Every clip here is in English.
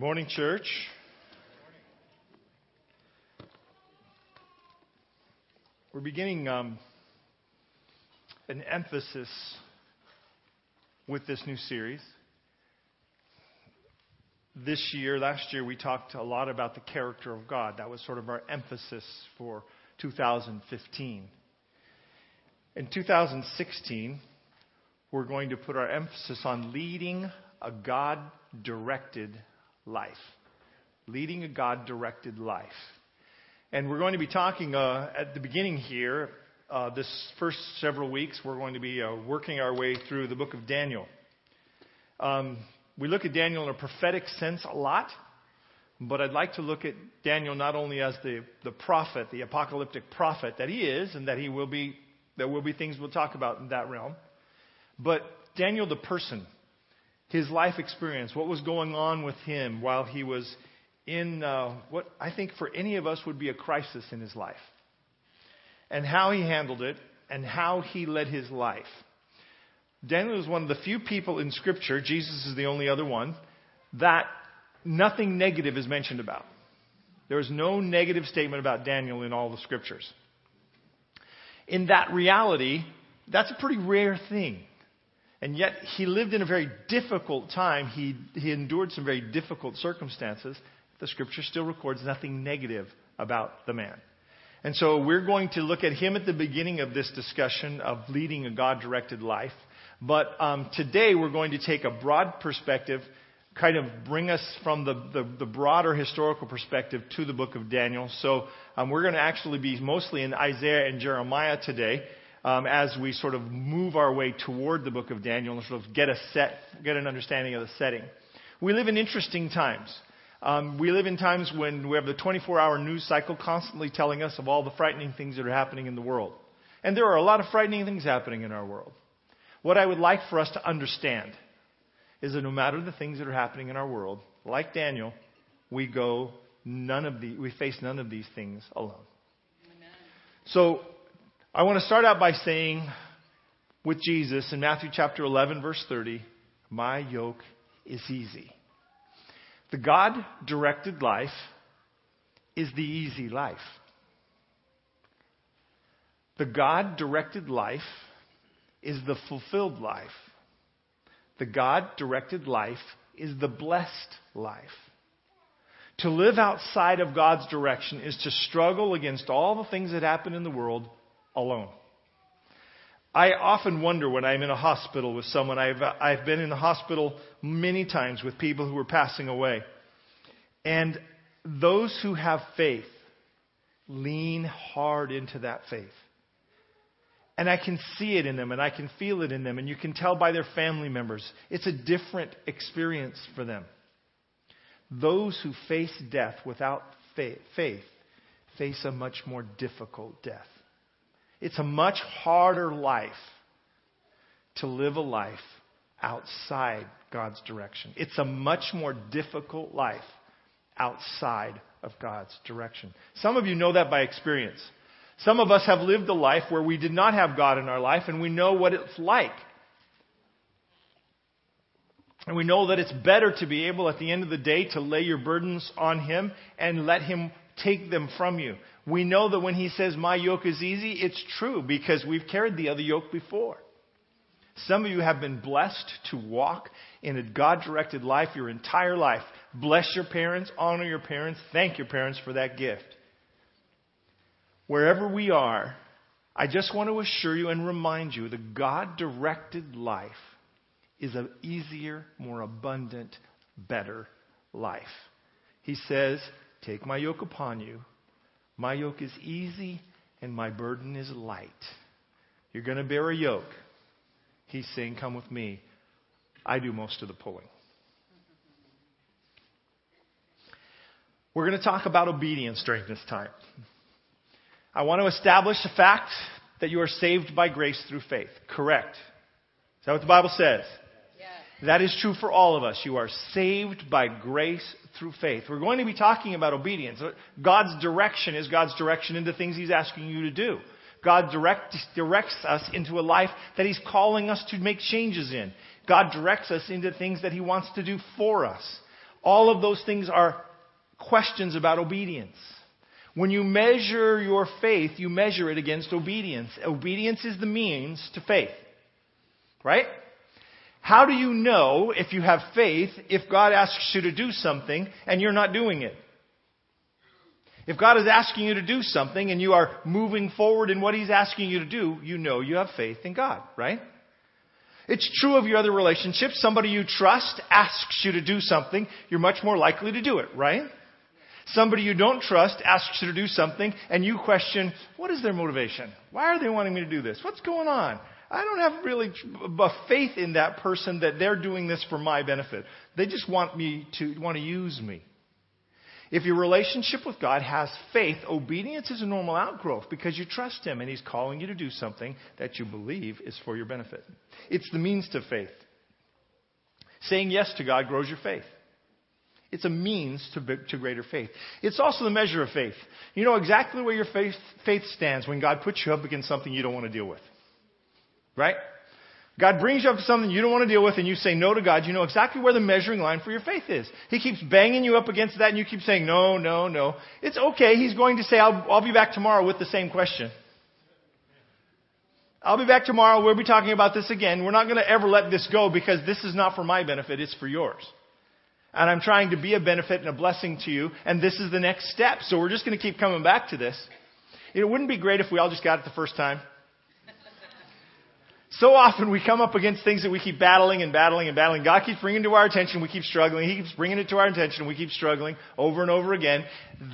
Morning, church. We're beginning um, an emphasis with this new series. This year, last year, we talked a lot about the character of God. That was sort of our emphasis for 2015. In 2016, we're going to put our emphasis on leading a God directed life. Leading a God directed life. And we're going to be talking uh, at the beginning here, uh, this first several weeks, we're going to be uh, working our way through the book of Daniel. Um, we look at Daniel in a prophetic sense a lot, but I'd like to look at Daniel not only as the, the prophet, the apocalyptic prophet that he is, and that he will be, there will be things we'll talk about in that realm, but Daniel the person his life experience, what was going on with him while he was in uh, what I think for any of us would be a crisis in his life, and how he handled it, and how he led his life. Daniel is one of the few people in Scripture, Jesus is the only other one, that nothing negative is mentioned about. There is no negative statement about Daniel in all the Scriptures. In that reality, that's a pretty rare thing. And yet, he lived in a very difficult time. He, he endured some very difficult circumstances. The scripture still records nothing negative about the man. And so we're going to look at him at the beginning of this discussion of leading a God directed life. But um, today we're going to take a broad perspective, kind of bring us from the, the, the broader historical perspective to the book of Daniel. So um, we're going to actually be mostly in Isaiah and Jeremiah today um, as we sort of move our way toward the book of Daniel and sort of get a set, get an understanding of the setting. We live in interesting times. Um, we live in times when we have the 24-hour news cycle constantly telling us of all the frightening things that are happening in the world. And there are a lot of frightening things happening in our world. What I would like for us to understand is that no matter the things that are happening in our world, like Daniel, we go none of the, we face none of these things alone. Amen. So I want to start out by saying with Jesus in Matthew chapter 11, verse 30, My yoke is easy. The God directed life is the easy life. The God directed life is the fulfilled life. The God directed life is the blessed life. To live outside of God's direction is to struggle against all the things that happen in the world alone. I often wonder when I'm in a hospital with someone. I've, I've been in the hospital many times with people who are passing away. And those who have faith lean hard into that faith. And I can see it in them and I can feel it in them, and you can tell by their family members. It's a different experience for them. Those who face death without faith, faith face a much more difficult death. It's a much harder life to live a life outside God's direction. It's a much more difficult life outside of God's direction. Some of you know that by experience. Some of us have lived a life where we did not have God in our life and we know what it's like. And we know that it's better to be able at the end of the day to lay your burdens on Him and let Him take them from you. We know that when he says, My yoke is easy, it's true because we've carried the other yoke before. Some of you have been blessed to walk in a God directed life your entire life. Bless your parents, honor your parents, thank your parents for that gift. Wherever we are, I just want to assure you and remind you the God directed life is an easier, more abundant, better life. He says, Take my yoke upon you. My yoke is easy and my burden is light. You're going to bear a yoke. He's saying, Come with me. I do most of the pulling. We're going to talk about obedience during this time. I want to establish the fact that you are saved by grace through faith. Correct. Is that what the Bible says? That is true for all of us. You are saved by grace through faith. We're going to be talking about obedience. God's direction is God's direction into things He's asking you to do. God direct, directs us into a life that He's calling us to make changes in. God directs us into things that He wants to do for us. All of those things are questions about obedience. When you measure your faith, you measure it against obedience. Obedience is the means to faith. Right? How do you know if you have faith if God asks you to do something and you're not doing it? If God is asking you to do something and you are moving forward in what He's asking you to do, you know you have faith in God, right? It's true of your other relationships. Somebody you trust asks you to do something, you're much more likely to do it, right? Somebody you don't trust asks you to do something and you question, what is their motivation? Why are they wanting me to do this? What's going on? I don't have really a faith in that person that they're doing this for my benefit. They just want me to want to use me. If your relationship with God has faith, obedience is a normal outgrowth because you trust Him and He's calling you to do something that you believe is for your benefit. It's the means to faith. Saying yes to God grows your faith. It's a means to, to greater faith. It's also the measure of faith. You know exactly where your faith, faith stands when God puts you up against something you don't want to deal with. Right? God brings you up to something you don't want to deal with and you say no to God, you know exactly where the measuring line for your faith is. He keeps banging you up against that and you keep saying no, no, no. It's okay. He's going to say, I'll, I'll be back tomorrow with the same question. I'll be back tomorrow. We'll be talking about this again. We're not going to ever let this go because this is not for my benefit. It's for yours. And I'm trying to be a benefit and a blessing to you. And this is the next step. So we're just going to keep coming back to this. It wouldn't be great if we all just got it the first time. So often we come up against things that we keep battling and battling and battling. God keeps bringing to our attention, we keep struggling. He keeps bringing it to our attention, we keep struggling over and over again.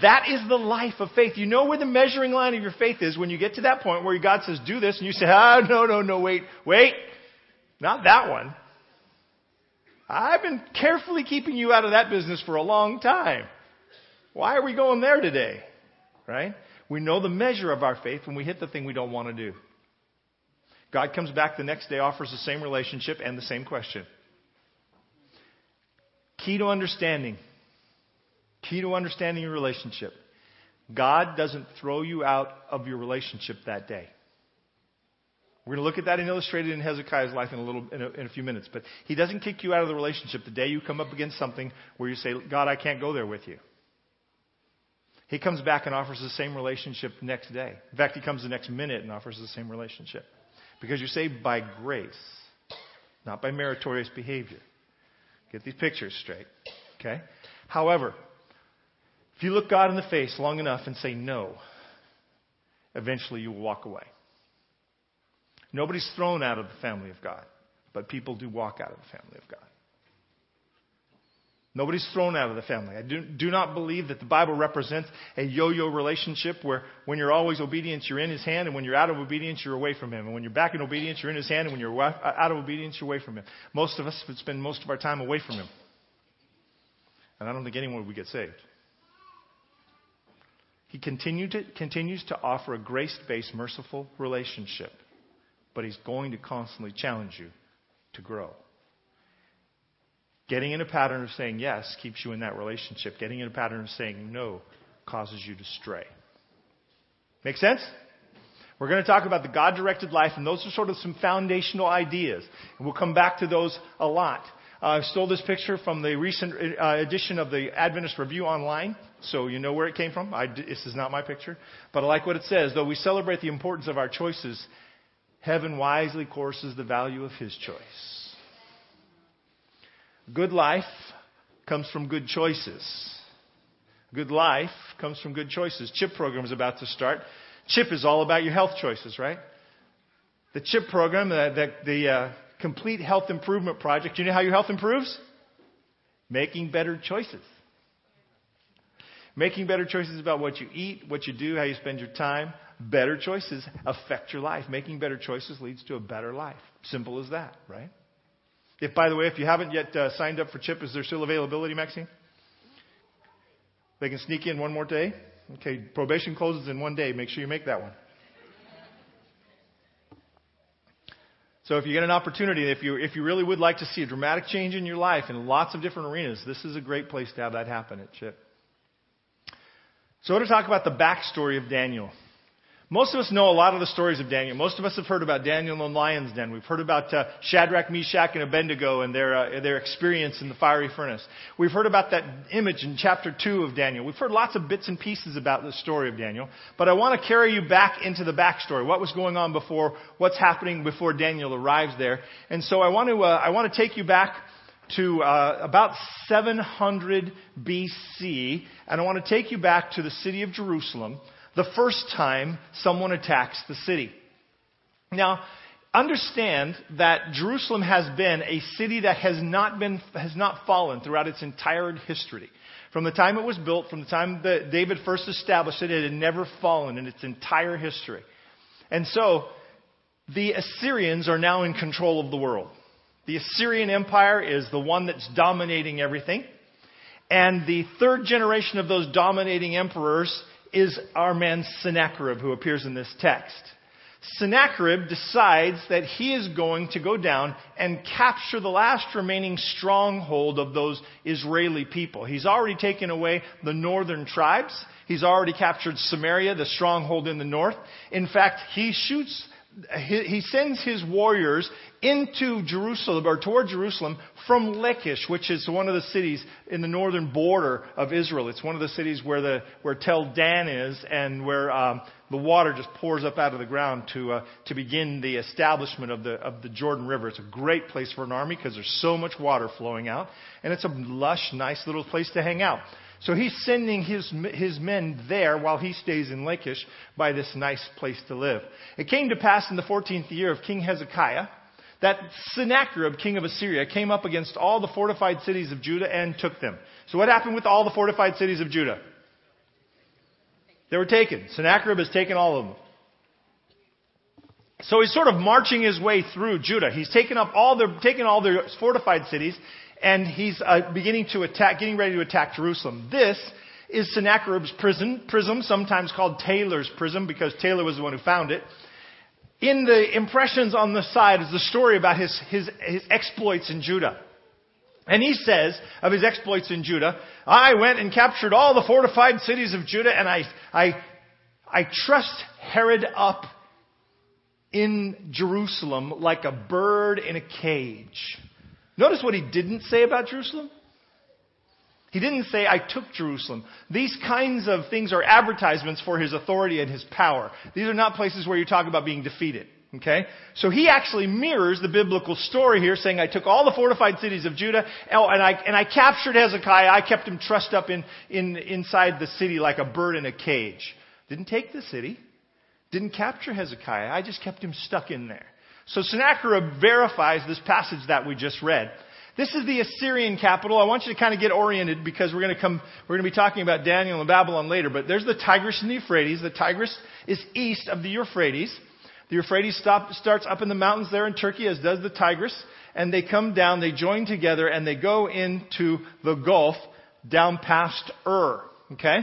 That is the life of faith. You know where the measuring line of your faith is when you get to that point where God says, do this, and you say, ah, no, no, no, wait, wait. Not that one. I've been carefully keeping you out of that business for a long time. Why are we going there today? Right? We know the measure of our faith when we hit the thing we don't want to do. God comes back the next day, offers the same relationship and the same question. Key to understanding. Key to understanding your relationship. God doesn't throw you out of your relationship that day. We're going to look at that and illustrate it in Hezekiah's life in a little in a, in a, few minutes. But he doesn't kick you out of the relationship the day you come up against something where you say, "God, I can't go there with you." He comes back and offers the same relationship next day. In fact, he comes the next minute and offers the same relationship because you're saved by grace, not by meritorious behavior. Get these pictures straight. Okay? However, if you look God in the face long enough and say no, eventually you will walk away. Nobody's thrown out of the family of God, but people do walk out of the family of God. Nobody's thrown out of the family. I do, do not believe that the Bible represents a yo-yo relationship where when you're always obedient, you're in His hand, and when you're out of obedience, you're away from Him. And when you're back in obedience, you're in His hand, and when you're uh, out of obedience, you're away from Him. Most of us would spend most of our time away from Him. And I don't think anyone would get saved. He to, continues to offer a grace-based, merciful relationship but He's going to constantly challenge you to grow. Getting in a pattern of saying yes keeps you in that relationship. Getting in a pattern of saying no causes you to stray. Make sense? We're going to talk about the God directed life, and those are sort of some foundational ideas. And we'll come back to those a lot. Uh, I stole this picture from the recent uh, edition of the Adventist Review online, so you know where it came from. I, this is not my picture. But I like what it says. Though we celebrate the importance of our choices, Heaven wisely courses the value of his choice. Good life comes from good choices. Good life comes from good choices. CHIP program is about to start. CHIP is all about your health choices, right? The CHIP program, the, the, the uh, Complete Health Improvement Project, you know how your health improves? Making better choices. Making better choices about what you eat, what you do, how you spend your time, better choices affect your life. Making better choices leads to a better life. Simple as that, right? If, by the way, if you haven't yet uh, signed up for CHIP, is there still availability, Maxine? They can sneak in one more day? Okay, probation closes in one day. Make sure you make that one. So if you get an opportunity, if you, if you really would like to see a dramatic change in your life in lots of different arenas, this is a great place to have that happen at CHIP. So I want to talk about the backstory of Daniel. Most of us know a lot of the stories of Daniel. Most of us have heard about Daniel and lion's den. We've heard about uh, Shadrach, Meshach, and Abednego and their, uh, their experience in the fiery furnace. We've heard about that image in chapter 2 of Daniel. We've heard lots of bits and pieces about the story of Daniel. But I want to carry you back into the backstory. What was going on before, what's happening before Daniel arrives there. And so I want to, uh, I want to take you back to uh, about 700 BC, and I want to take you back to the city of Jerusalem the first time someone attacks the city. Now, understand that Jerusalem has been a city that has not been, has not fallen throughout its entire history. From the time it was built, from the time that David first established it, it had never fallen in its entire history. And so, the Assyrians are now in control of the world. The Assyrian Empire is the one that's dominating everything. And the third generation of those dominating emperors is our man Sennacherib who appears in this text. Sennacherib decides that he is going to go down and capture the last remaining stronghold of those Israeli people. He's already taken away the northern tribes. He's already captured Samaria, the stronghold in the north. In fact, he shoots he sends his warriors into Jerusalem or toward Jerusalem from Lachish, which is one of the cities in the northern border of Israel. It's one of the cities where the where Tel Dan is, and where um, the water just pours up out of the ground to uh, to begin the establishment of the of the Jordan River. It's a great place for an army because there's so much water flowing out, and it's a lush, nice little place to hang out. So he's sending his, his men there while he stays in Lachish by this nice place to live. It came to pass in the 14th year of King Hezekiah that Sennacherib, king of Assyria, came up against all the fortified cities of Judah and took them. So what happened with all the fortified cities of Judah? They were taken. Sennacherib has taken all of them. So he's sort of marching his way through Judah. He's taken up all the, taken all the fortified cities and he's uh, beginning to attack, getting ready to attack Jerusalem. This is Sennacherib's prison, prism, sometimes called Taylor's prism because Taylor was the one who found it. In the impressions on the side is the story about his, his, his exploits in Judah. And he says of his exploits in Judah, I went and captured all the fortified cities of Judah and I, I, I trussed Herod up in Jerusalem like a bird in a cage. Notice what he didn't say about Jerusalem. He didn't say, I took Jerusalem. These kinds of things are advertisements for his authority and his power. These are not places where you talk about being defeated. Okay? So he actually mirrors the biblical story here, saying, I took all the fortified cities of Judah, oh, and I, and I captured Hezekiah. I kept him trussed up in, in, inside the city like a bird in a cage. Didn't take the city. Didn't capture Hezekiah. I just kept him stuck in there. So Sennacherib verifies this passage that we just read. This is the Assyrian capital. I want you to kind of get oriented because we're going to come, we're going to be talking about Daniel and Babylon later. But there's the Tigris and the Euphrates. The Tigris is east of the Euphrates. The Euphrates stop, starts up in the mountains there in Turkey, as does the Tigris. And they come down, they join together, and they go into the Gulf down past Ur. Okay?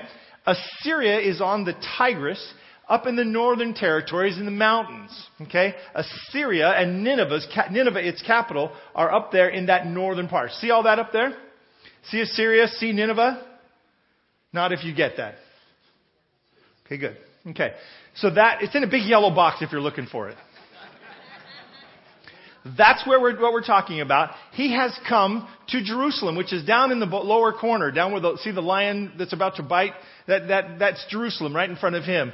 Assyria is on the Tigris up in the northern territories in the mountains. Okay? Assyria and Nineveh's, Nineveh, its capital, are up there in that northern part. See all that up there? See Assyria? See Nineveh? Not if you get that. Okay, good. Okay. So that, it's in a big yellow box if you're looking for it. That's where we're, what we're talking about. He has come to Jerusalem, which is down in the lower corner, down where the, see the lion that's about to bite? That, that, that's Jerusalem right in front of him.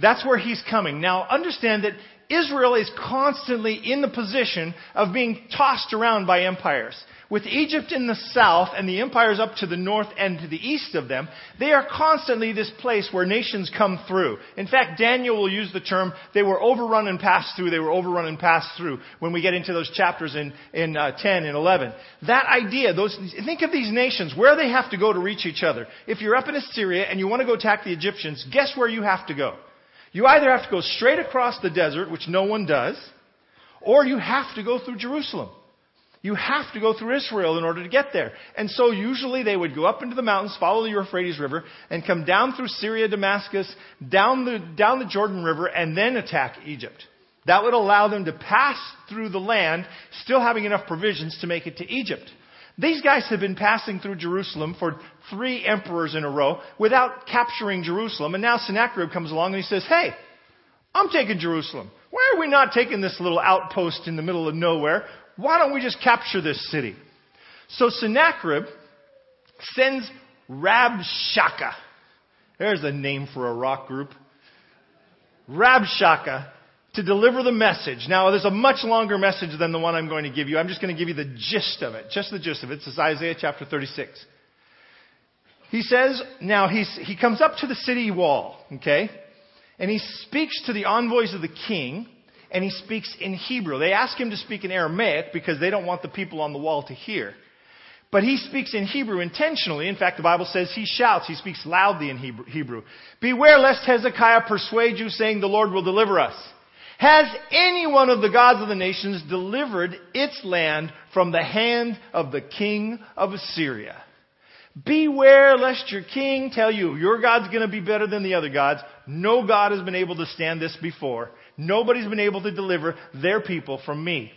That's where he's coming. Now understand that Israel is constantly in the position of being tossed around by empires. With Egypt in the south and the empires up to the north and to the east of them, they are constantly this place where nations come through. In fact, Daniel will use the term, they were overrun and passed through, they were overrun and passed through, when we get into those chapters in, in uh, 10 and 11. That idea, those, think of these nations, where they have to go to reach each other. If you're up in Assyria and you want to go attack the Egyptians, guess where you have to go? You either have to go straight across the desert, which no one does, or you have to go through Jerusalem. You have to go through Israel in order to get there. And so usually they would go up into the mountains, follow the Euphrates River, and come down through Syria, Damascus, down the, down the Jordan River, and then attack Egypt. That would allow them to pass through the land, still having enough provisions to make it to Egypt. These guys have been passing through Jerusalem for three emperors in a row without capturing Jerusalem. And now Sennacherib comes along and he says, Hey, I'm taking Jerusalem. Why are we not taking this little outpost in the middle of nowhere? Why don't we just capture this city? So Sennacherib sends Rabshakeh. There's a name for a rock group. Rabshakeh to deliver the message. Now, there's a much longer message than the one I'm going to give you. I'm just going to give you the gist of it, just the gist of it. This is Isaiah chapter 36. He says, now he's, he comes up to the city wall, okay? And he speaks to the envoys of the king, and he speaks in Hebrew. They ask him to speak in Aramaic because they don't want the people on the wall to hear. But he speaks in Hebrew intentionally. In fact, the Bible says he shouts, he speaks loudly in Hebrew. Beware lest Hezekiah persuade you, saying, The Lord will deliver us. Has any one of the gods of the nations delivered its land from the hand of the king of Assyria? Beware lest your king tell you your God's going to be better than the other gods. No God has been able to stand this before. Nobody's been able to deliver their people from me.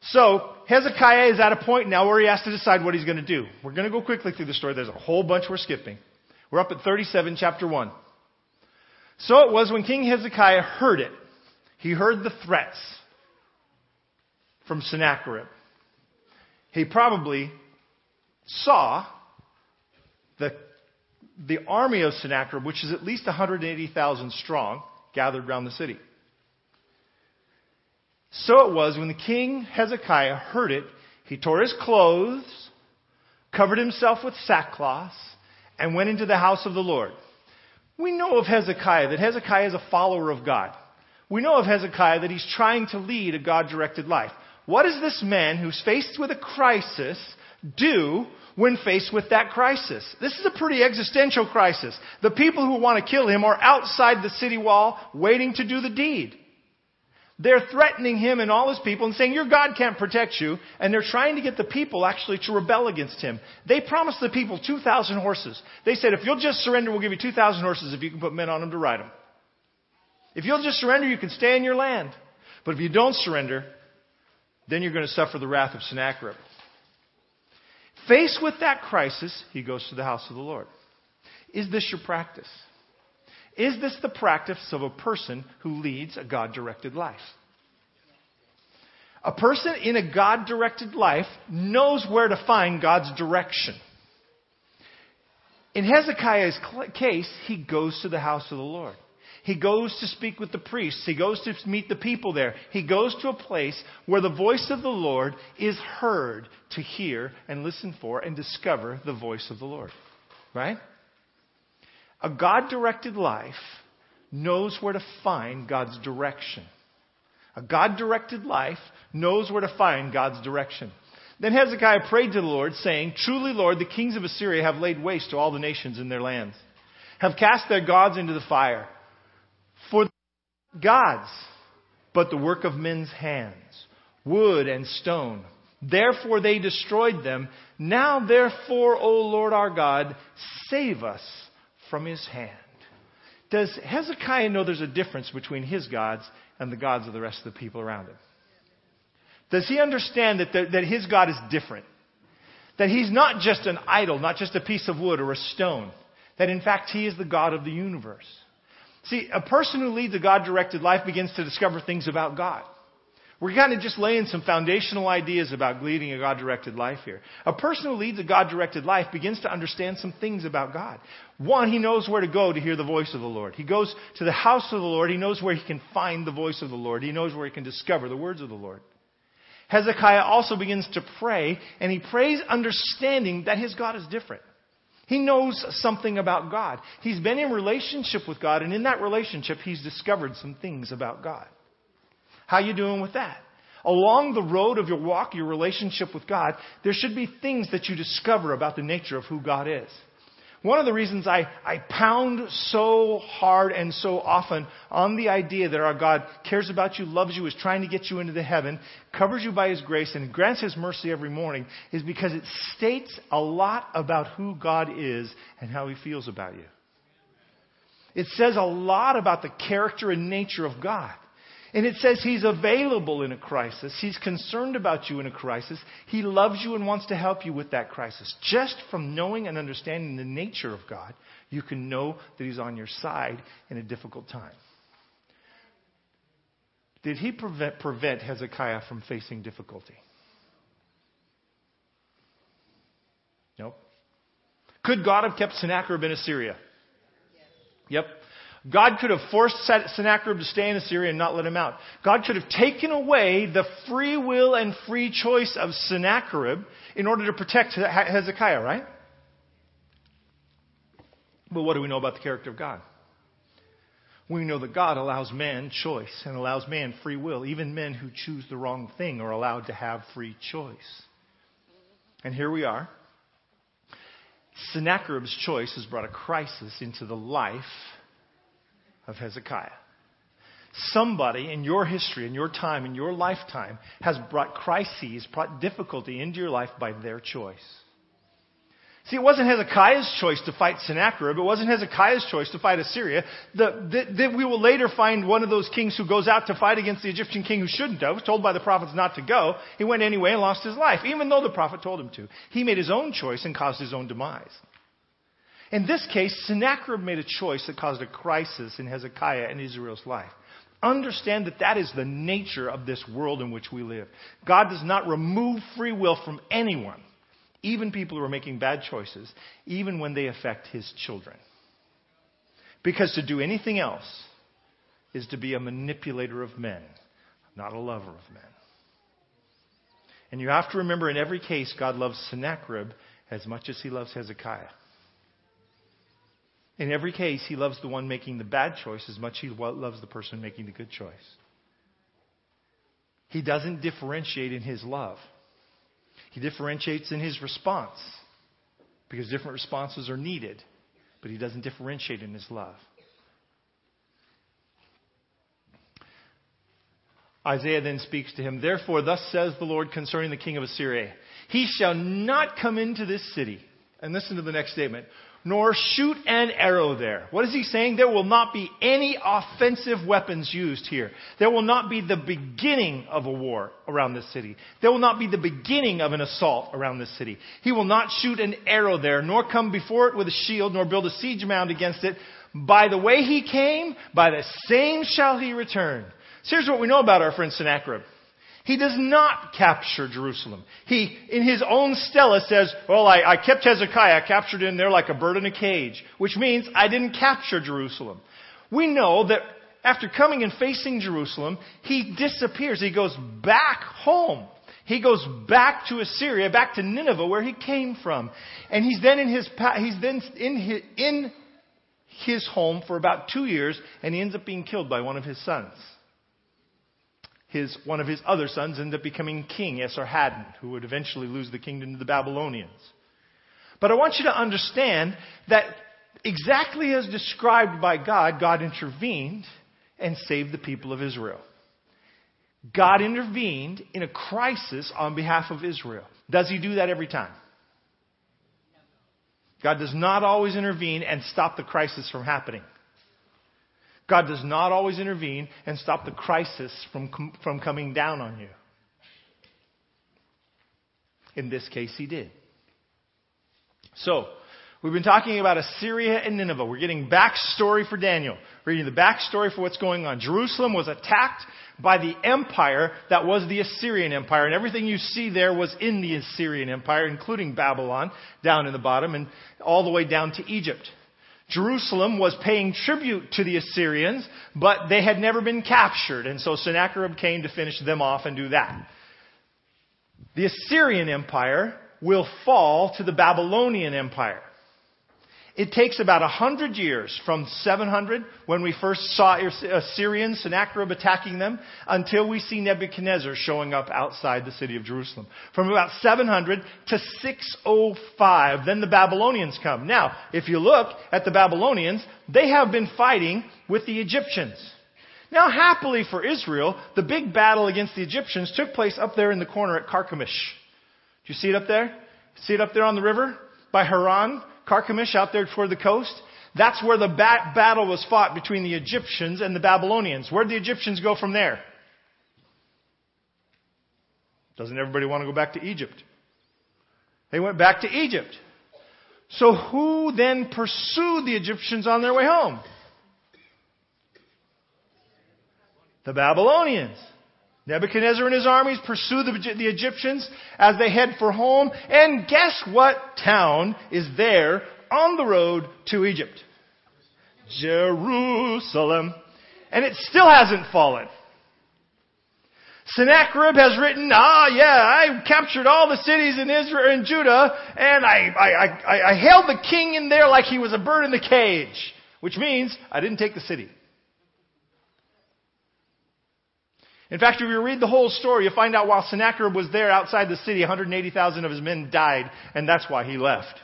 So, Hezekiah is at a point now where he has to decide what he's going to do. We're going to go quickly through the story. There's a whole bunch we're skipping. We're up at 37, chapter 1. So it was when King Hezekiah heard it. He heard the threats from Sennacherib. He probably saw the, the army of Sennacherib, which is at least 180,000 strong, gathered around the city. So it was when the king Hezekiah heard it, he tore his clothes, covered himself with sackcloth, and went into the house of the Lord. We know of Hezekiah that Hezekiah is a follower of God. We know of Hezekiah that he's trying to lead a God directed life. What does this man who's faced with a crisis do when faced with that crisis? This is a pretty existential crisis. The people who want to kill him are outside the city wall waiting to do the deed. They're threatening him and all his people and saying, Your God can't protect you. And they're trying to get the people actually to rebel against him. They promised the people 2,000 horses. They said, If you'll just surrender, we'll give you 2,000 horses if you can put men on them to ride them. If you'll just surrender, you can stay in your land. But if you don't surrender, then you're going to suffer the wrath of Sennacherib. Faced with that crisis, he goes to the house of the Lord. Is this your practice? Is this the practice of a person who leads a God directed life? A person in a God directed life knows where to find God's direction. In Hezekiah's case, he goes to the house of the Lord. He goes to speak with the priests. He goes to meet the people there. He goes to a place where the voice of the Lord is heard to hear and listen for and discover the voice of the Lord. Right? A God directed life knows where to find God's direction. A God directed life knows where to find God's direction. Then Hezekiah prayed to the Lord, saying, Truly, Lord, the kings of Assyria have laid waste to all the nations in their lands, have cast their gods into the fire for gods, but the work of men's hands, wood and stone. Therefore they destroyed them. Now therefore, O Lord our God, save us from his hand. Does Hezekiah know there's a difference between his gods and the gods of the rest of the people around him? Does he understand that, the, that his God is different? That he's not just an idol, not just a piece of wood or a stone. That in fact he is the God of the universe. See, a person who leads a God directed life begins to discover things about God. We're kind of just laying some foundational ideas about leading a God directed life here. A person who leads a God directed life begins to understand some things about God. One, he knows where to go to hear the voice of the Lord. He goes to the house of the Lord. He knows where he can find the voice of the Lord. He knows where he can discover the words of the Lord. Hezekiah also begins to pray, and he prays understanding that his God is different. He knows something about God. He's been in relationship with God, and in that relationship, he's discovered some things about God. How you doing with that? Along the road of your walk, your relationship with God, there should be things that you discover about the nature of who God is. One of the reasons I, I pound so hard and so often on the idea that our God cares about you, loves you, is trying to get you into the heaven, covers you by His grace, and grants His mercy every morning is because it states a lot about who God is and how He feels about you. It says a lot about the character and nature of God. And it says He's available in a crisis. He's concerned about you in a crisis. He loves you and wants to help you with that crisis. Just from knowing and understanding the nature of God, you can know that He's on your side in a difficult time. did he prevent, prevent Hezekiah from facing difficulty? Nope. Could God have kept Sennacherib in Assyria? Yep. God could have forced Sennacherib to stay in Assyria and not let him out. God could have taken away the free will and free choice of Sennacherib in order to protect Hezekiah, right? But what do we know about the character of God? We know that God allows man choice and allows man free will. Even men who choose the wrong thing are allowed to have free choice. And here we are. Sennacherib's choice has brought a crisis into the life of Hezekiah. Somebody in your history, in your time, in your lifetime has brought crises, brought difficulty into your life by their choice. See, it wasn't Hezekiah's choice to fight Sennacherib. It wasn't Hezekiah's choice to fight Assyria. The, we will later find one of those kings who goes out to fight against the Egyptian king who shouldn't have, told by the prophets not to go. He went anyway and lost his life, even though the prophet told him to. He made his own choice and caused his own demise. In this case, Sennacherib made a choice that caused a crisis in Hezekiah and Israel's life. Understand that that is the nature of this world in which we live. God does not remove free will from anyone even people who are making bad choices, even when they affect his children. Because to do anything else is to be a manipulator of men, not a lover of men. And you have to remember in every case, God loves Sennacherib as much as he loves Hezekiah. In every case, he loves the one making the bad choice as much as he loves the person making the good choice. He doesn't differentiate in his love. He differentiates in his response because different responses are needed, but he doesn't differentiate in his love. Isaiah then speaks to him, Therefore, thus says the Lord concerning the king of Assyria, He shall not come into this city. And listen to the next statement nor shoot an arrow there. What is he saying? There will not be any offensive weapons used here. There will not be the beginning of a war around this city. There will not be the beginning of an assault around this city. He will not shoot an arrow there, nor come before it with a shield, nor build a siege mound against it. By the way he came, by the same shall he return. So here's what we know about our friend Sennacherib. He does not capture Jerusalem. He, in his own stela, says, Well, I, I kept Hezekiah captured in there like a bird in a cage, which means I didn't capture Jerusalem. We know that after coming and facing Jerusalem, he disappears. He goes back home. He goes back to Assyria, back to Nineveh, where he came from. And he's then in his, he's then in his, in his home for about two years, and he ends up being killed by one of his sons his, one of his other sons ended up becoming king, Esarhaddon, who would eventually lose the kingdom to the Babylonians. But I want you to understand that exactly as described by God, God intervened and saved the people of Israel. God intervened in a crisis on behalf of Israel. Does he do that every time? God does not always intervene and stop the crisis from happening. God does not always intervene and stop the crisis from, from coming down on you. In this case, he did. So, we've been talking about Assyria and Nineveh. We're getting backstory for Daniel. Reading the backstory for what's going on. Jerusalem was attacked by the empire that was the Assyrian Empire. And everything you see there was in the Assyrian Empire, including Babylon down in the bottom and all the way down to Egypt. Jerusalem was paying tribute to the Assyrians, but they had never been captured. And so Sennacherib came to finish them off and do that. The Assyrian Empire will fall to the Babylonian Empire. It takes about a hundred years from 700, when we first saw Assyrians, uh, Sennacherib attacking them, until we see Nebuchadnezzar showing up outside the city of Jerusalem. From about 700 to 605, then the Babylonians come. Now, if you look at the Babylonians, they have been fighting with the Egyptians. Now, happily for Israel, the big battle against the Egyptians took place up there in the corner at Carchemish. Do you see it up there? See it up there on the river by Haran? Carchemish out there toward the coast. That's where the bat- battle was fought between the Egyptians and the Babylonians. Where'd the Egyptians go from there? Doesn't everybody want to go back to Egypt? They went back to Egypt. So who then pursued the Egyptians on their way home? The Babylonians. Nebuchadnezzar and his armies pursue the, the, Egyptians as they head for home. And guess what town is there on the road to Egypt? Jerusalem. And it still hasn't fallen. Sennacherib has written, ah, yeah, I captured all the cities in Israel and Judah, and I, I, I, I held the king in there like he was a bird in the cage. Which means I didn't take the city. In fact, if you read the whole story, you find out while Sennacherib was there outside the city, 180,000 of his men died, and that's why he left.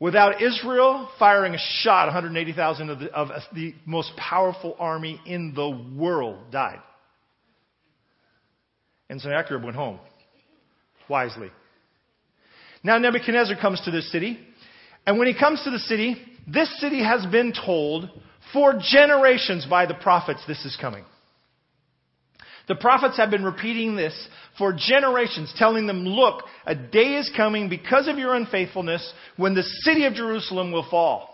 Without Israel firing a shot, 180,000 of, of the most powerful army in the world died. And Sennacherib went home wisely. Now Nebuchadnezzar comes to this city, and when he comes to the city, this city has been told for generations by the prophets this is coming. The prophets have been repeating this for generations, telling them, look, a day is coming because of your unfaithfulness when the city of Jerusalem will fall.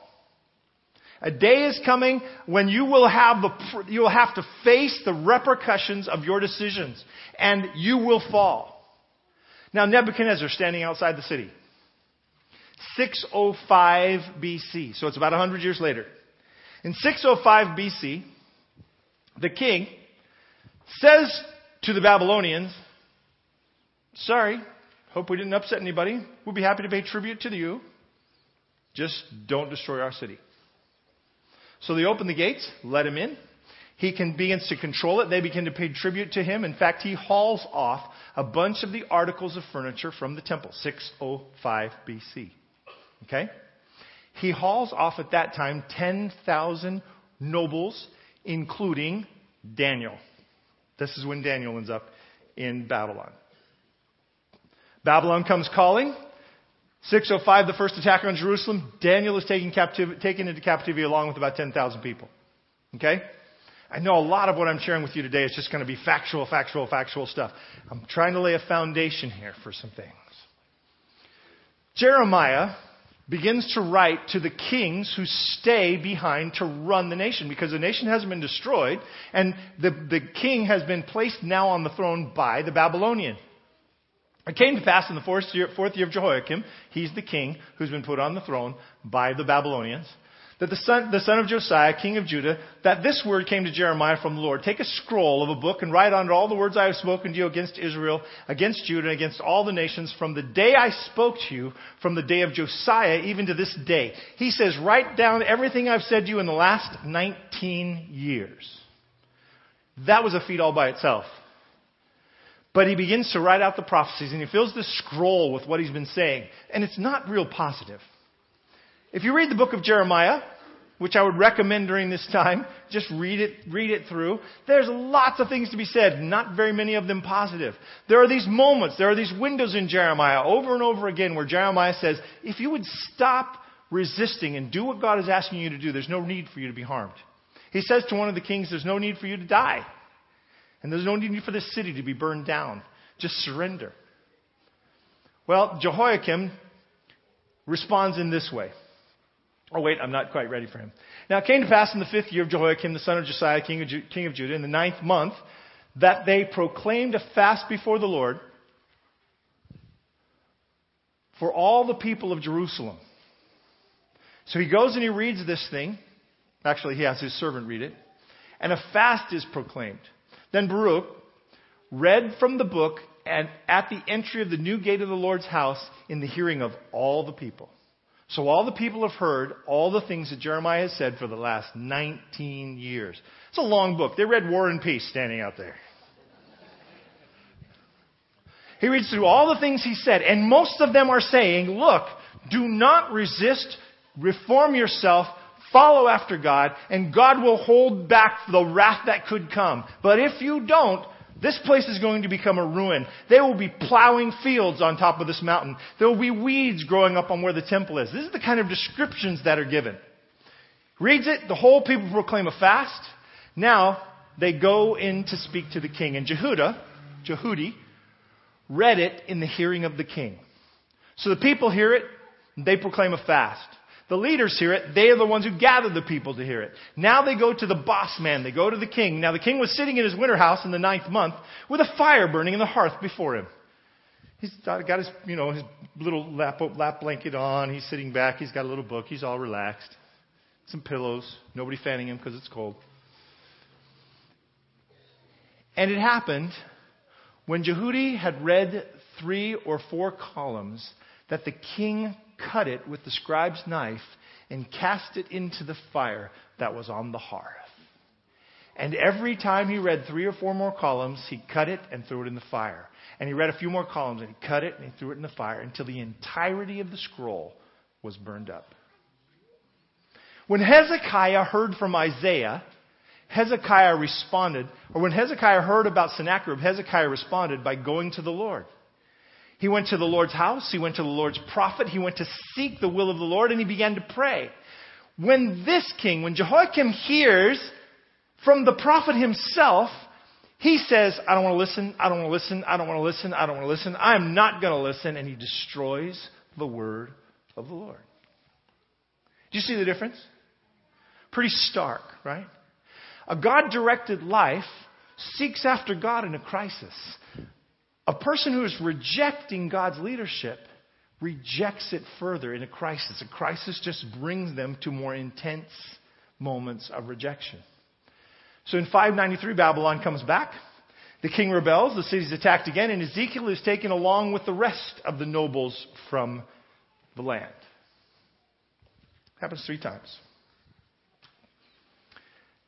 A day is coming when you will have the, you will have to face the repercussions of your decisions and you will fall. Now Nebuchadnezzar standing outside the city. 605 BC. So it's about 100 years later. In 605 BC, the king says to the Babylonians, Sorry, hope we didn't upset anybody. We'll be happy to pay tribute to you. Just don't destroy our city. So they open the gates, let him in. He can, begins to control it. They begin to pay tribute to him. In fact, he hauls off a bunch of the articles of furniture from the temple, 605 BC. Okay? He hauls off at that time 10,000 nobles, including Daniel. This is when Daniel ends up in Babylon. Babylon comes calling. 605, the first attack on Jerusalem. Daniel is taken, taken into captivity along with about 10,000 people. Okay? I know a lot of what I'm sharing with you today is just going to be factual, factual, factual stuff. I'm trying to lay a foundation here for some things. Jeremiah begins to write to the kings who stay behind to run the nation because the nation hasn't been destroyed and the, the king has been placed now on the throne by the Babylonian. It came to pass in the fourth year, fourth year of Jehoiakim, he's the king who's been put on the throne by the Babylonians that the son, the son of Josiah, king of Judah, that this word came to Jeremiah from the Lord. Take a scroll of a book and write on it all the words I have spoken to you against Israel, against Judah, and against all the nations from the day I spoke to you, from the day of Josiah, even to this day. He says, write down everything I've said to you in the last 19 years. That was a feat all by itself. But he begins to write out the prophecies and he fills this scroll with what he's been saying. And it's not real positive. If you read the book of Jeremiah, which I would recommend during this time, just read it, read it through. There's lots of things to be said, not very many of them positive. There are these moments, there are these windows in Jeremiah over and over again where Jeremiah says, if you would stop resisting and do what God is asking you to do, there's no need for you to be harmed. He says to one of the kings, there's no need for you to die. And there's no need for this city to be burned down. Just surrender. Well, Jehoiakim responds in this way. Oh, wait, I'm not quite ready for him. Now, it came to pass in the fifth year of Jehoiakim, the son of Josiah, king of, Ju- king of Judah, in the ninth month, that they proclaimed a fast before the Lord for all the people of Jerusalem. So he goes and he reads this thing. Actually, he has his servant read it. And a fast is proclaimed. Then Baruch read from the book and at the entry of the new gate of the Lord's house in the hearing of all the people. So all the people have heard all the things that Jeremiah has said for the last 19 years. It's a long book. They read War and Peace standing out there. He reads through all the things he said, and most of them are saying, look, do not resist, reform yourself, follow after God, and God will hold back the wrath that could come. But if you don't, this place is going to become a ruin. They will be plowing fields on top of this mountain. There will be weeds growing up on where the temple is. This is the kind of descriptions that are given. Reads it, the whole people proclaim a fast. Now, they go in to speak to the king. And Jehudah, Jehudi, read it in the hearing of the king. So the people hear it, they proclaim a fast. The leaders hear it. They are the ones who gathered the people to hear it. Now they go to the boss man. They go to the king. Now the king was sitting in his winter house in the ninth month with a fire burning in the hearth before him. He's got his, you know, his little lap, lap blanket on. He's sitting back. He's got a little book. He's all relaxed. Some pillows. Nobody fanning him because it's cold. And it happened when Jehudi had read three or four columns that the king cut it with the scribe's knife and cast it into the fire that was on the hearth. And every time he read three or four more columns, he cut it and threw it in the fire. And he read a few more columns and he cut it and he threw it in the fire until the entirety of the scroll was burned up. When Hezekiah heard from Isaiah, Hezekiah responded, or when Hezekiah heard about Sennacherib, Hezekiah responded by going to the Lord. He went to the Lord's house, he went to the Lord's prophet, he went to seek the will of the Lord, and he began to pray. When this king, when Jehoiakim hears from the prophet himself, he says, I don't want to listen, I don't want to listen, I don't want to listen, I don't want to listen, I'm not going to listen, and he destroys the word of the Lord. Do you see the difference? Pretty stark, right? A God directed life seeks after God in a crisis. A person who is rejecting God's leadership rejects it further in a crisis. A crisis just brings them to more intense moments of rejection. So in 593, Babylon comes back. The king rebels, the city is attacked again, and Ezekiel is taken along with the rest of the nobles from the land. Happens three times.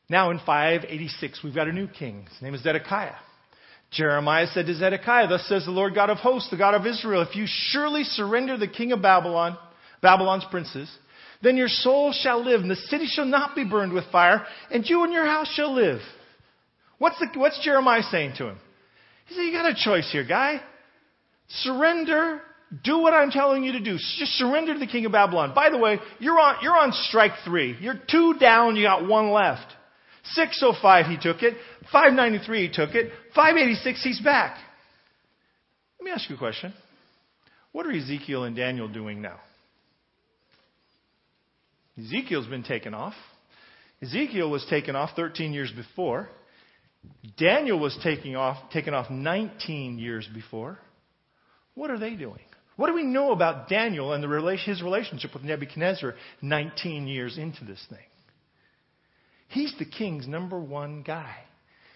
Now in 586, we've got a new king. His name is Zedekiah. Jeremiah said to Zedekiah, Thus says the Lord God of hosts, the God of Israel, if you surely surrender the king of Babylon, Babylon's princes, then your soul shall live, and the city shall not be burned with fire, and you and your house shall live. What's, the, what's Jeremiah saying to him? He said, You got a choice here, guy. Surrender. Do what I'm telling you to do. Just surrender to the king of Babylon. By the way, you're on, you're on strike three. You're two down, you got one left. 605 he took it. 593 he took it. 586 he's back. Let me ask you a question. What are Ezekiel and Daniel doing now? Ezekiel's been taken off. Ezekiel was taken off 13 years before. Daniel was taking off, taken off 19 years before. What are they doing? What do we know about Daniel and the, his relationship with Nebuchadnezzar 19 years into this thing? He's the king's number one guy.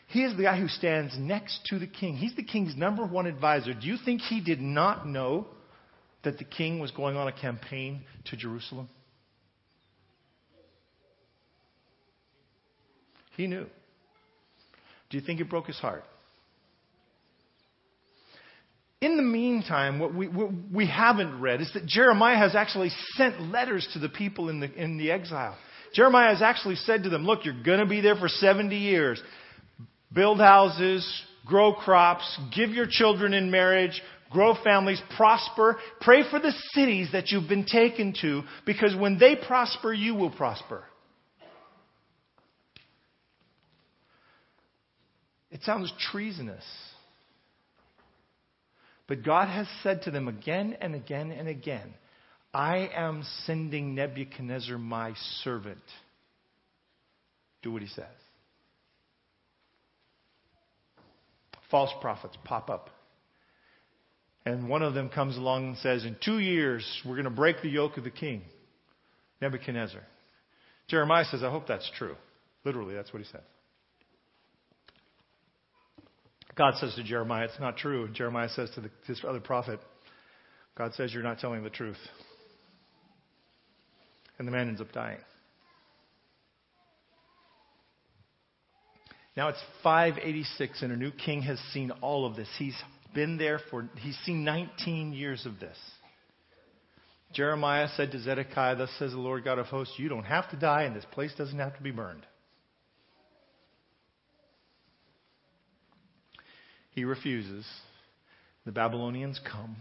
He is the guy who stands next to the king. He's the king's number one advisor. Do you think he did not know that the king was going on a campaign to Jerusalem? He knew. Do you think it broke his heart? In the meantime, what we, what we haven't read is that Jeremiah has actually sent letters to the people in the, in the exile. Jeremiah has actually said to them, Look, you're going to be there for 70 years. Build houses, grow crops, give your children in marriage, grow families, prosper. Pray for the cities that you've been taken to, because when they prosper, you will prosper. It sounds treasonous. But God has said to them again and again and again, I am sending Nebuchadnezzar my servant. Do what he says. False prophets pop up. And one of them comes along and says, In two years, we're going to break the yoke of the king, Nebuchadnezzar. Jeremiah says, I hope that's true. Literally, that's what he says. God says to Jeremiah, it's not true. And Jeremiah says to the, this other prophet, God says you're not telling the truth. And the man ends up dying. Now it's 586 and a new king has seen all of this. He's been there for, he's seen 19 years of this. Jeremiah said to Zedekiah, Thus says the Lord God of hosts, you don't have to die and this place doesn't have to be burned. He refuses. The Babylonians come.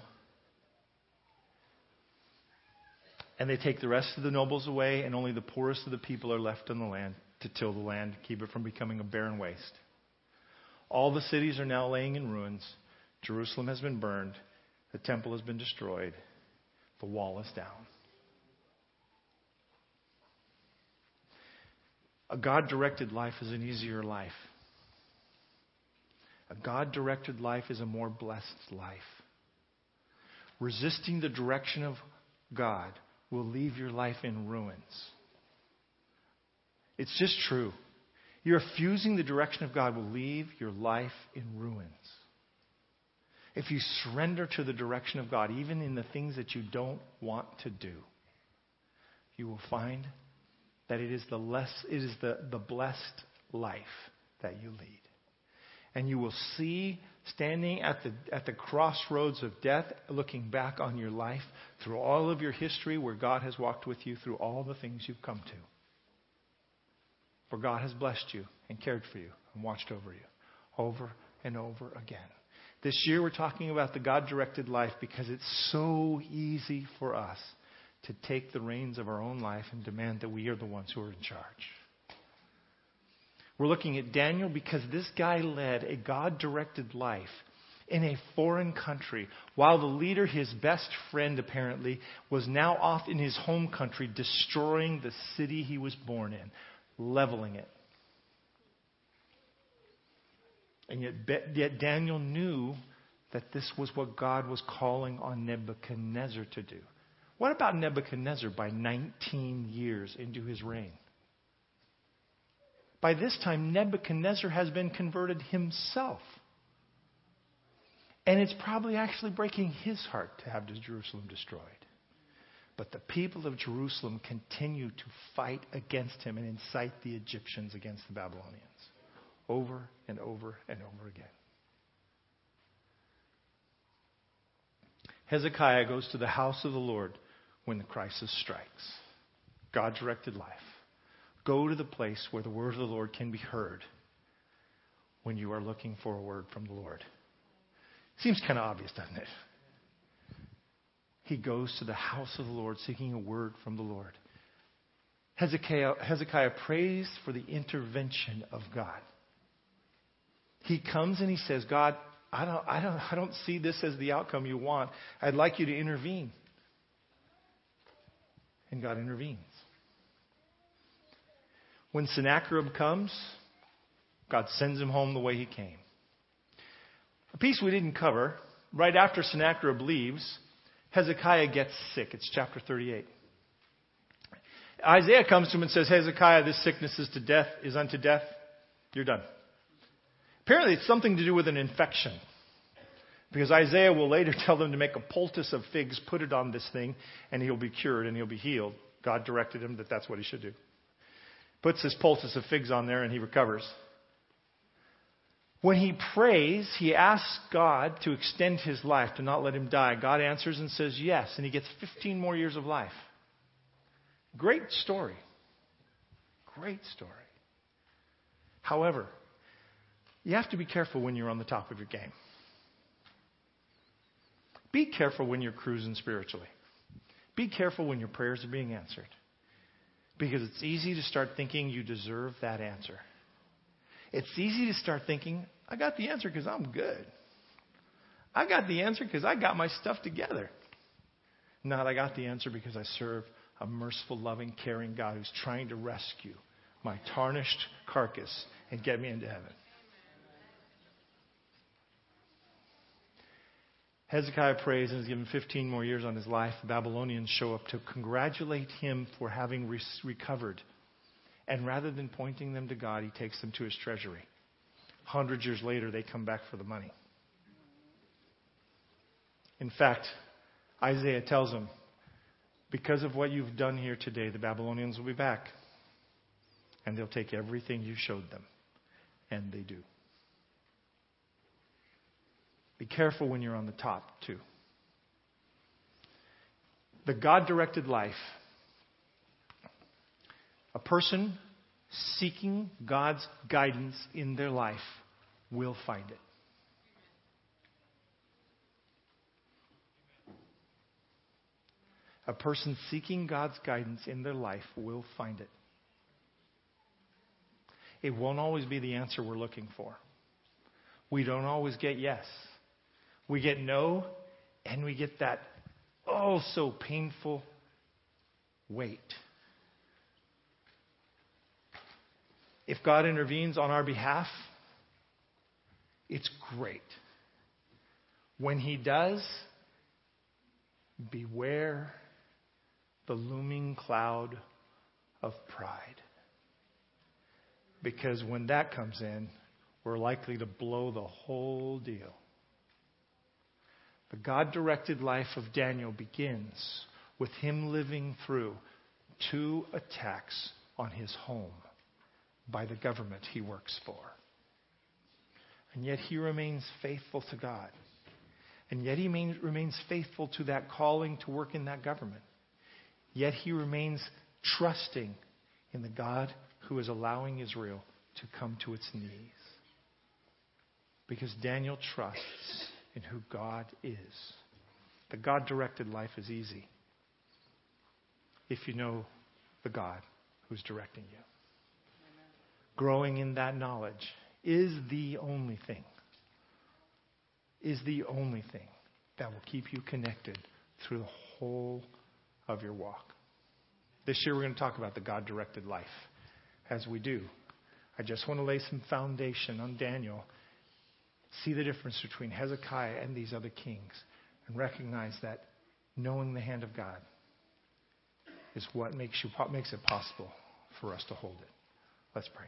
And they take the rest of the nobles away, and only the poorest of the people are left on the land to till the land, keep it from becoming a barren waste. All the cities are now laying in ruins. Jerusalem has been burned. The temple has been destroyed. The wall is down. A God directed life is an easier life. A God directed life is a more blessed life. Resisting the direction of God will leave your life in ruins. It's just true. You're refusing the direction of God will leave your life in ruins. If you surrender to the direction of God, even in the things that you don't want to do, you will find that it is the less it is the, the blessed life that you lead. And you will see standing at the at the crossroads of death, looking back on your life through all of your history where God has walked with you through all the things you've come to. For God has blessed you and cared for you and watched over you over and over again. This year we're talking about the God directed life because it's so easy for us to take the reins of our own life and demand that we are the ones who are in charge. We're looking at Daniel because this guy led a God directed life in a foreign country, while the leader, his best friend apparently, was now off in his home country destroying the city he was born in, leveling it. And yet, yet Daniel knew that this was what God was calling on Nebuchadnezzar to do. What about Nebuchadnezzar by 19 years into his reign? By this time, Nebuchadnezzar has been converted himself. And it's probably actually breaking his heart to have Jerusalem destroyed. But the people of Jerusalem continue to fight against him and incite the Egyptians against the Babylonians over and over and over again. Hezekiah goes to the house of the Lord when the crisis strikes. God directed life. Go to the place where the word of the Lord can be heard when you are looking for a word from the Lord. Seems kind of obvious, doesn't it? He goes to the house of the Lord seeking a word from the Lord. Hezekiah, Hezekiah prays for the intervention of God. He comes and he says, God, I don't, I, don't, I don't see this as the outcome you want. I'd like you to intervene. And God intervenes. When Sennacherib comes, God sends him home the way he came. A piece we didn't cover, right after Sennacherib leaves, Hezekiah gets sick. It's chapter 38. Isaiah comes to him and says, Hezekiah, this sickness is to death, is unto death. You're done. Apparently, it's something to do with an infection. Because Isaiah will later tell them to make a poultice of figs, put it on this thing, and he'll be cured and he'll be healed. God directed him that that's what he should do puts this poultice of figs on there, and he recovers. When he prays, he asks God to extend his life, to not let him die. God answers and says yes, and he gets 15 more years of life. Great story. Great story. However, you have to be careful when you're on the top of your game. Be careful when you're cruising spiritually. Be careful when your prayers are being answered. Because it's easy to start thinking you deserve that answer. It's easy to start thinking, I got the answer because I'm good. I got the answer because I got my stuff together. Not I got the answer because I serve a merciful, loving, caring God who's trying to rescue my tarnished carcass and get me into heaven. Hezekiah prays and is given 15 more years on his life. The Babylonians show up to congratulate him for having re- recovered. And rather than pointing them to God, he takes them to his treasury. Hundreds years later, they come back for the money. In fact, Isaiah tells them, because of what you've done here today, the Babylonians will be back. And they'll take everything you showed them. And they do. Be careful when you're on the top, too. The God directed life. A person seeking God's guidance in their life will find it. A person seeking God's guidance in their life will find it. It won't always be the answer we're looking for. We don't always get yes. We get no, and we get that oh so painful wait. If God intervenes on our behalf, it's great. When He does, beware the looming cloud of pride. Because when that comes in, we're likely to blow the whole deal. The God directed life of Daniel begins with him living through two attacks on his home by the government he works for. And yet he remains faithful to God. And yet he remains faithful to that calling to work in that government. Yet he remains trusting in the God who is allowing Israel to come to its knees. Because Daniel trusts in who God is. The God directed life is easy if you know the God who's directing you. Growing in that knowledge is the only thing, is the only thing that will keep you connected through the whole of your walk. This year we're going to talk about the God directed life. As we do, I just want to lay some foundation on Daniel. See the difference between Hezekiah and these other kings and recognize that knowing the hand of God is what makes, you, makes it possible for us to hold it. Let's pray.